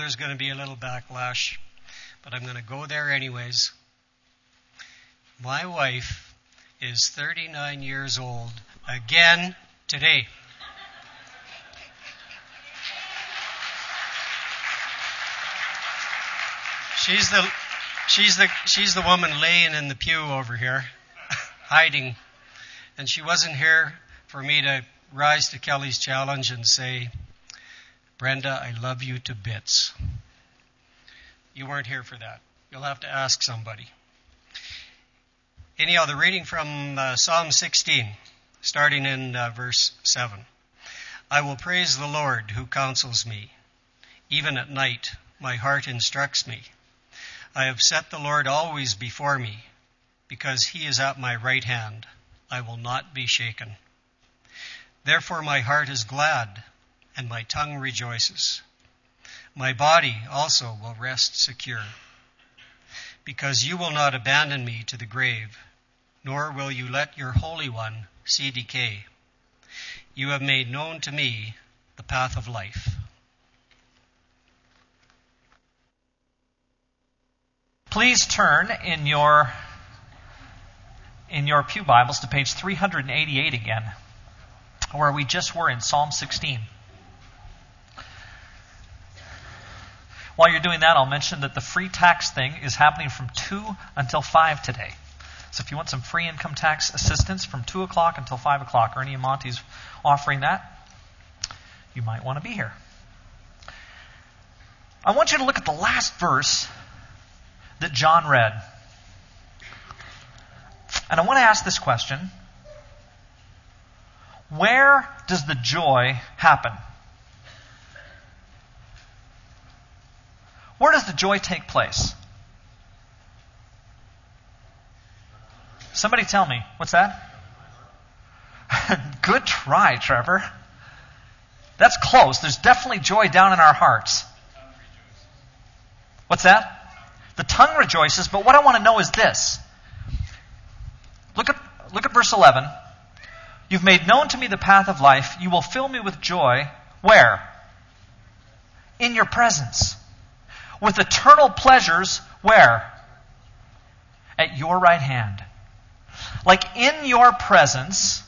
there's going to be a little backlash, but I'm going to go there anyways. My wife is 39 years old again today. She's the she's the she's the woman laying in the pew over here, hiding, and she wasn't here for me to rise to Kelly's challenge and say, Brenda, I love you to bits. You weren't here for that. You'll have to ask somebody. Anyhow, the reading from uh, Psalm 16, starting in uh, verse 7. I will praise the Lord who counsels me. Even at night, my heart instructs me. I have set the Lord always before me. Because he is at my right hand, I will not be shaken. Therefore, my heart is glad, and my tongue rejoices. My body also will rest secure. Because you will not abandon me to the grave, nor will you let your Holy One see decay. You have made known to me the path of life. Please turn in your in your pew Bibles to page 388 again, where we just were in Psalm 16. While you're doing that, I'll mention that the free tax thing is happening from 2 until 5 today. So if you want some free income tax assistance from 2 o'clock until 5 o'clock, Ernie Amonte's offering that, you might want to be here. I want you to look at the last verse that John read. And I want to ask this question Where does the joy happen? Where does the joy take place? Somebody tell me. What's that? Good try, Trevor. That's close. There's definitely joy down in our hearts. What's that? The tongue rejoices, but what I want to know is this. Look at, look at verse 11. You've made known to me the path of life. You will fill me with joy. Where? In your presence. With eternal pleasures. Where? At your right hand. Like in your presence,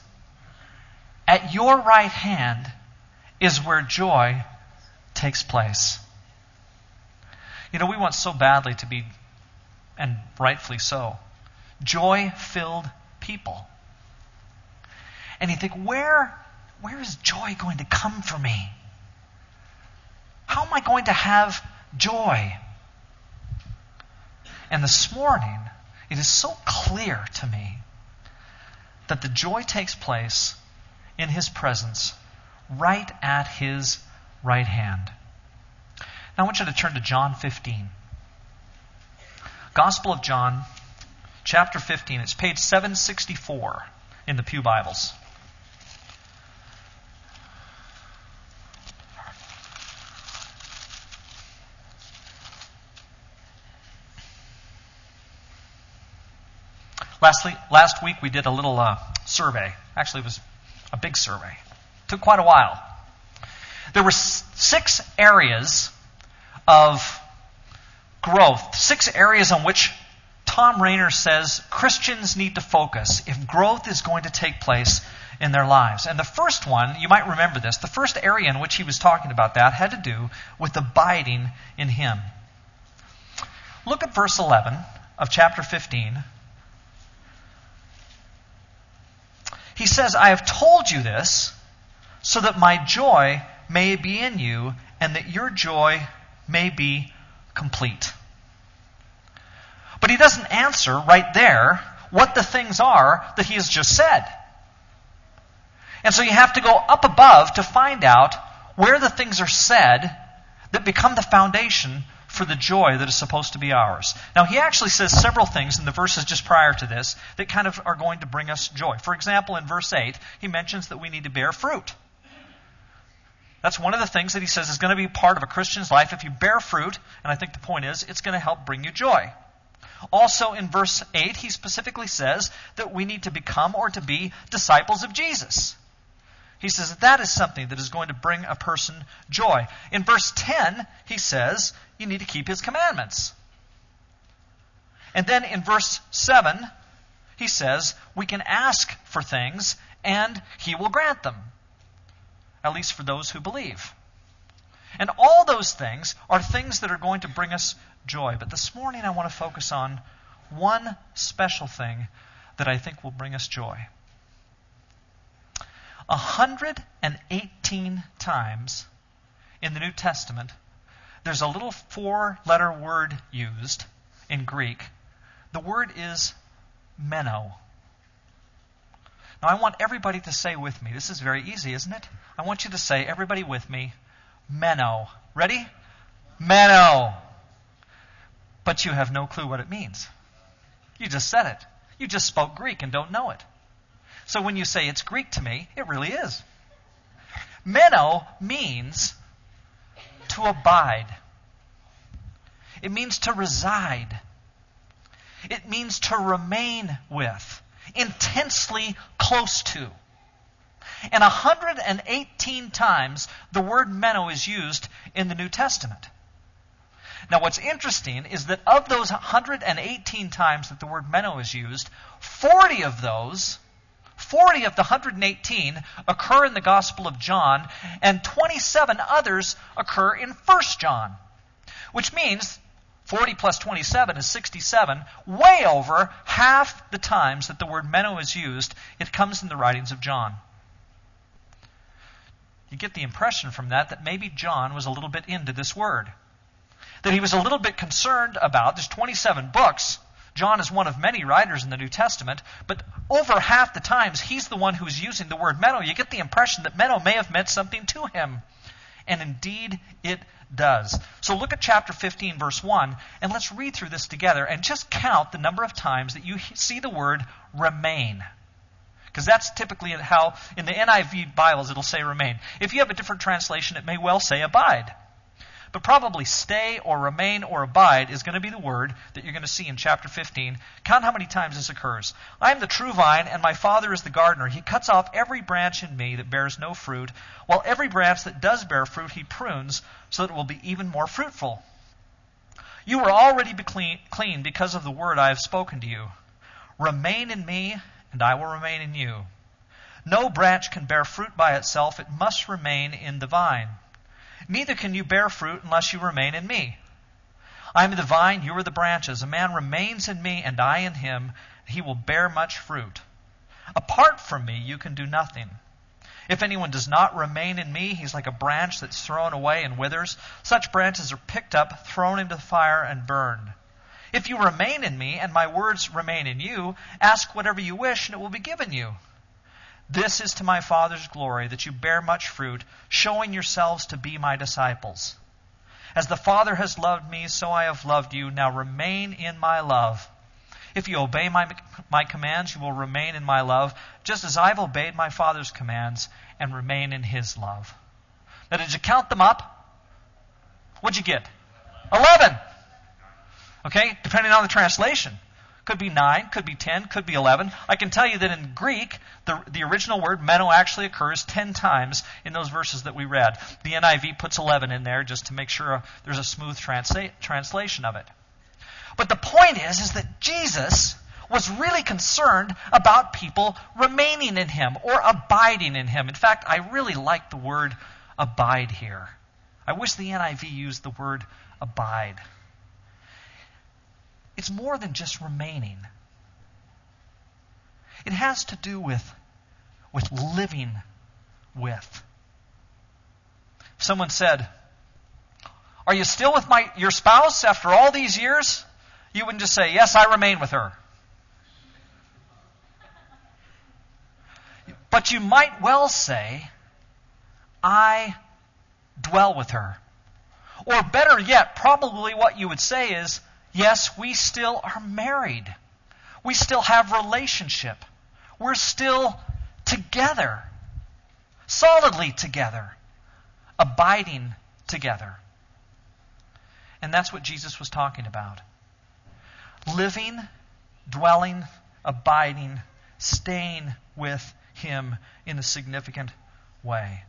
at your right hand, is where joy takes place. You know, we want so badly to be, and rightfully so, joy filled people. And you think, where, where is joy going to come for me? How am I going to have joy? And this morning, it is so clear to me that the joy takes place in His presence, right at His right hand. Now I want you to turn to John 15. Gospel of John, chapter 15. It's page 764 in the Pew Bibles. Last, last week we did a little uh, survey. Actually, it was a big survey. It took quite a while. There were six areas of growth, six areas on which Thom Rainer says Christians need to focus if growth is going to take place in their lives. And the first one, you might remember this, the first area in which he was talking about that had to do with abiding in him. Look at verse 11 of chapter 15. He says, I have told you this so that my joy may be in you and that your joy may be complete. But he doesn't answer right there what the things are that he has just said. And so you have to go up above to find out where the things are said that become the foundation for the joy that is supposed to be ours. Now, he actually says several things in the verses just prior to this that kind of are going to bring us joy. For example, in verse 8, he mentions that we need to bear fruit. That's one of the things that he says is going to be part of a Christian's life. If you bear fruit, and I think the point is, it's going to help bring you joy. Also, in verse 8, he specifically says that we need to become or to be disciples of Jesus. He says that, that is something that is going to bring a person joy. In verse 10, he says you need to keep his commandments. And then in verse 7, he says we can ask for things and he will grant them, at least for those who believe. And all those things are things that are going to bring us joy. But this morning I want to focus on one special thing that I think will bring us joy. 118 times in the New Testament, there's a little four letter word used in Greek. The word is meno. Now, I want everybody to say with me. This is very easy, isn't it? I want you to say, everybody with me, meno. Ready? Meno. But you have no clue what it means. You just said it. You just spoke Greek and don't know it. So when you say it's Greek to me, it really is. Meno means to abide. It means to reside. It means to remain with intensely close to. And 118 times the word meno is used in the New Testament. Now, what's interesting is that of those 118 times that the word meno is used, 40 of those, 40 of the 118 occur in the Gospel of John, and 27 others occur in 1 John. Which means 40 plus 27 is 67. Way over half the times that the word meno is used, it comes in the writings of John. You get the impression from that that maybe John was a little bit into this word. That he was a little bit concerned about, there's 27 books. John is one of many writers in the New Testament, but over half the times he's the one who's using the word meno. You get the impression that meno may have meant something to him. And indeed it does. So look at chapter 15, verse 1, and let's read through this together and just count the number of times that you see the word remain. Because that's typically how, in the NIV Bibles, it'll say remain. If you have a different translation, it may well say abide. But probably stay or remain or abide is going to be the word that you're going to see in chapter 15. Count how many times this occurs. I am the true vine, and my Father is the gardener. He cuts off every branch in me that bears no fruit, while every branch that does bear fruit he prunes, so that it will be even more fruitful. You are already clean, because of the word I have spoken to you. Remain in me, and I will remain in you. No branch can bear fruit by itself, it must remain in the vine. Neither can you bear fruit unless you remain in me. I am the vine, you are the branches. A man remains in me, and I in him, he will bear much fruit. Apart from me, you can do nothing. If anyone does not remain in me, he's like a branch that's thrown away and withers. Such branches are picked up, thrown into the fire, and burned. If you remain in me, and my words remain in you, ask whatever you wish, and it will be given you. This is to my Father's glory, that you bear much fruit, showing yourselves to be my disciples. As the Father has loved me, so I have loved you. Now remain in my love. If you obey my, my commands, you will remain in my love, just as I've obeyed my Father's commands and remain in his love. Now, did you count them up? What'd you get? Eleven. Okay, depending on the translation. Could be 9, could be 10, could be 11. I can tell you that in Greek, the, the original word meno actually occurs 10 times in those verses that we read. The NIV puts 11 in there just to make sure uh, there's a smooth transla- translation of it. But the point is, is that Jesus was really concerned about people remaining in him or abiding in him. In fact, I really like the word abide here. I wish the NIV used the word abide. It's more than just remaining. It has to do with, with living with. Someone said, Are you still with my, your spouse after all these years? You wouldn't just say, Yes, I remain with her. But you might well say, I dwell with her. Or better yet, probably what you would say is, Yes, we still are married. We still have relationship. We're still together. Solidly together. Abiding together. And that's what Jesus was talking about. Living, dwelling, abiding, staying with Him in a significant way.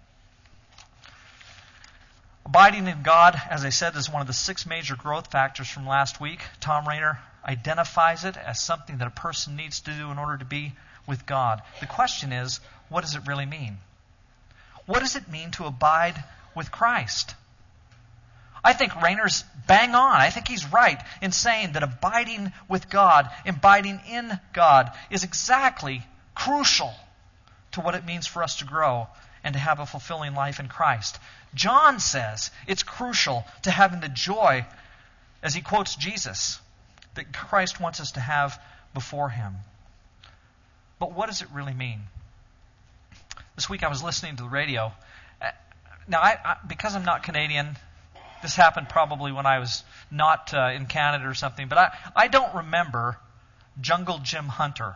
Abiding in God, as I said, is one of the six major growth factors from last week. Thom Rainer identifies it as something that a person needs to do in order to be with God. The question is, what does it really mean? What does it mean to abide with Christ? I think Rainer's bang on. I think he's right in saying that abiding with God, abiding in God, is exactly crucial to what it means for us to grow and to have a fulfilling life in Christ. John says it's crucial to having the joy, as he quotes Jesus, that Christ wants us to have before him. But what does it really mean? This week I was listening to the radio. Now, I, I, because I'm not Canadian, this happened probably when I was not uh, in Canada or something, but I, I don't remember Jungle Jim Hunter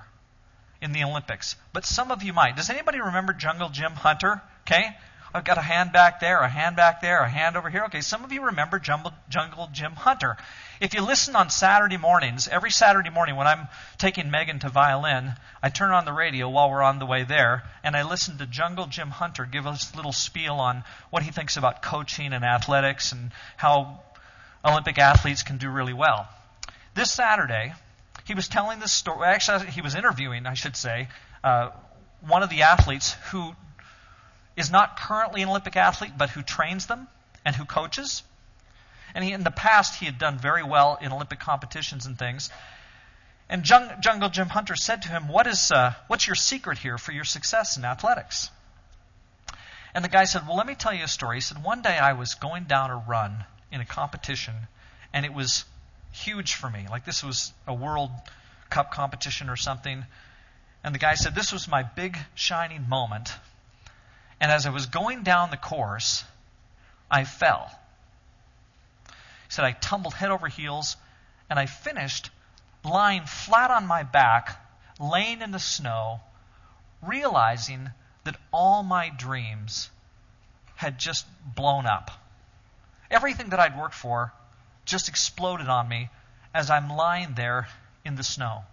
in the Olympics. But some of you might. Does anybody remember Jungle Jim Hunter? Okay? I've got a hand back there, a hand back there, a hand over here. Okay, some of you remember Jungle, Jungle Jim Hunter. If you listen on Saturday mornings, every Saturday morning when I'm taking Megan to violin, I turn on the radio while we're on the way there, and I listen to Jungle Jim Hunter give us a little spiel on what he thinks about coaching and athletics and how Olympic athletes can do really well. This Saturday, he was telling this story. Actually, he was interviewing, I should say, uh, one of the athletes who is not currently an Olympic athlete, but who trains them and who coaches. And he, in the past, he had done very well in Olympic competitions and things. And Jungle Jim Hunter said to him, what is, uh, What's your secret here for your success in athletics? And the guy said, Well, let me tell you a story. He said, One day I was going down a run in a competition, and it was huge for me. Like this was a World Cup competition or something. And the guy said, This was my big shining moment. And as I was going down the course, I fell. He said, I tumbled head over heels, and I finished lying flat on my back, laying in the snow, realizing that all my dreams had just blown up. Everything that I'd worked for just exploded on me as I'm lying there in the snow.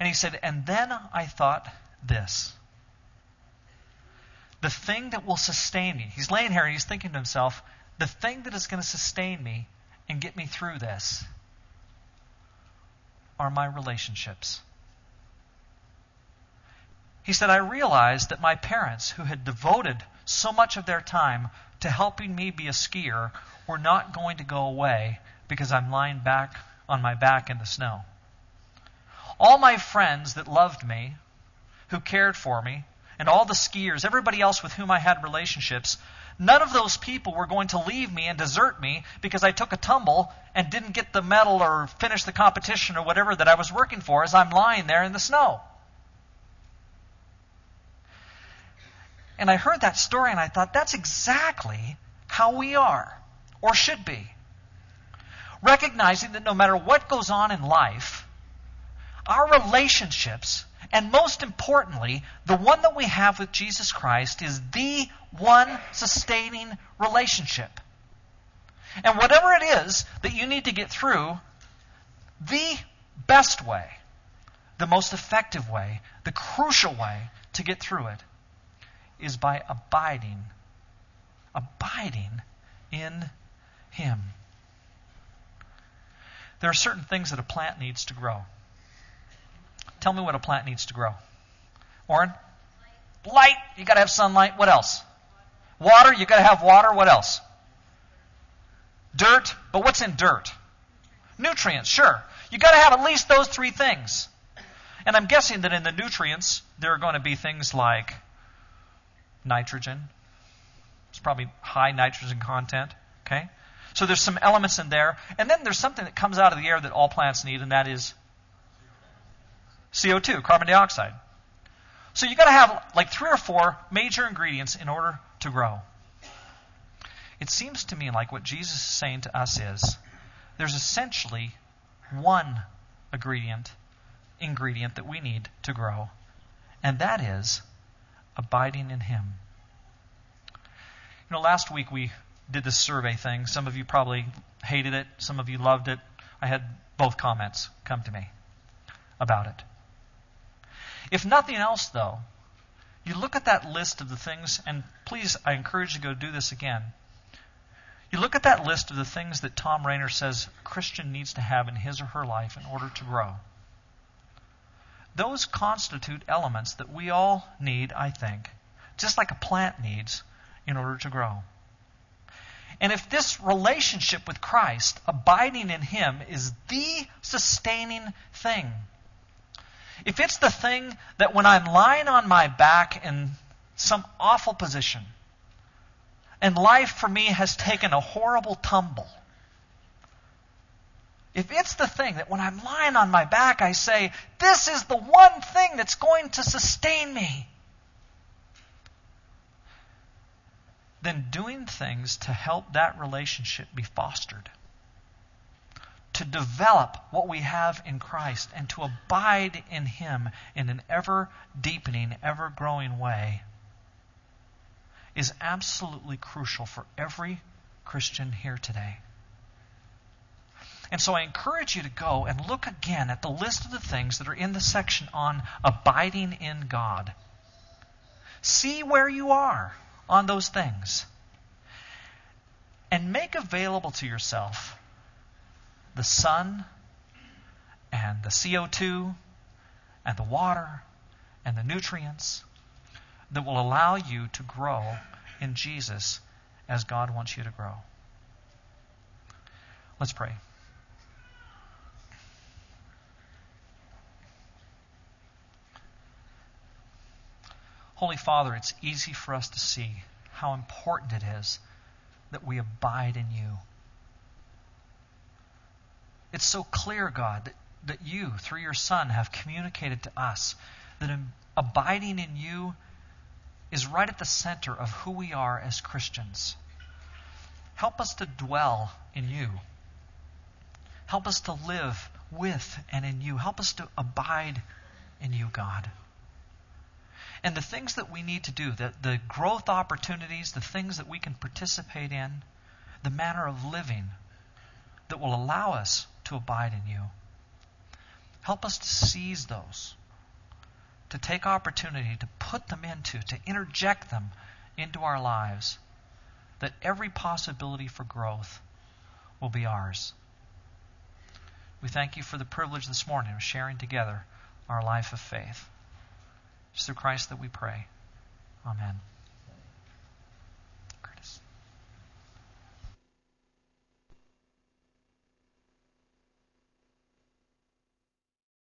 And he said, and then I thought this the thing that will sustain me. He's laying here and he's thinking to himself, the thing that is going to sustain me and get me through this are my relationships. He said, I realized that my parents, who had devoted so much of their time to helping me be a skier, were not going to go away because I'm lying back on my back in the snow. All my friends that loved me, who cared for me, and all the skiers, everybody else with whom I had relationships, none of those people were going to leave me and desert me because I took a tumble and didn't get the medal or finish the competition or whatever that I was working for as I'm lying there in the snow. And I heard that story and I thought, that's exactly how we are, or should be. Recognizing that no matter what goes on in life, our relationships and most importantly, the one that we have with Jesus Christ is the one sustaining relationship. And whatever it is that you need to get through, the best way, the most effective way, the crucial way to get through it is by abiding, abiding in Him. There are certain things that a plant needs to grow. Tell me what a plant needs to grow. Warren? Light. You got to have sunlight. What else? Water. You got to have water. What else? Dirt. But what's in dirt? Nutrients. Sure. You got to have at least those three things. And I'm guessing that in the nutrients, there are going to be things like nitrogen. It's probably high nitrogen content. Okay? So there's some elements in there. And then there's something that comes out of the air that all plants need, and that is CO2, carbon dioxide. So you've got to have like three or four major ingredients in order to grow. It seems to me like what Jesus is saying to us is there's essentially one ingredient ingredient that we need to grow, and that is abiding in him. You know, last week we did this survey thing. Some of you probably hated it, some of you loved it. I had both comments come to me about it. If nothing else, though, you look at that list of the things, and please, I encourage you to go do this again. You look at that list of the things that Thom Rainer says a Christian needs to have in his or her life in order to grow. Those constitute elements that we all need, I think, just like a plant needs in order to grow. And if this relationship with Christ, abiding in Him, is the sustaining thing, if it's the thing that when I'm lying on my back in some awful position, and life for me has taken a horrible tumble, if it's the thing that when I'm lying on my back, I say, This is the one thing that's going to sustain me, then doing things to help that relationship be fostered, to develop what we have in Christ, and to abide in Him in an ever deepening, ever growing way is absolutely crucial for every Christian here today. And so I encourage you to go and look again at the list of the things that are in the section on abiding in God. See where you are on those things. And make available to yourself the sun and the CO2 and the water and the nutrients that will allow you to grow in Jesus as God wants you to grow. Let's pray. Holy Father, it's easy for us to see how important it is that we abide in you. It's so clear, God, that, that you, through your Son, have communicated to us that abiding in you is right at the center of who we are as Christians. Help us to dwell in you. Help us to live with and in you. Help us to abide in you, God. And the things that we need to do, the, the growth opportunities, the things that we can participate in, the manner of living that will allow us to abide in you. Help us to seize those, to take opportunity to put them into, to interject them into our lives, that every possibility for growth will be ours. We thank you for the privilege this morning of sharing together our life of faith. It's through Christ that we pray. Amen.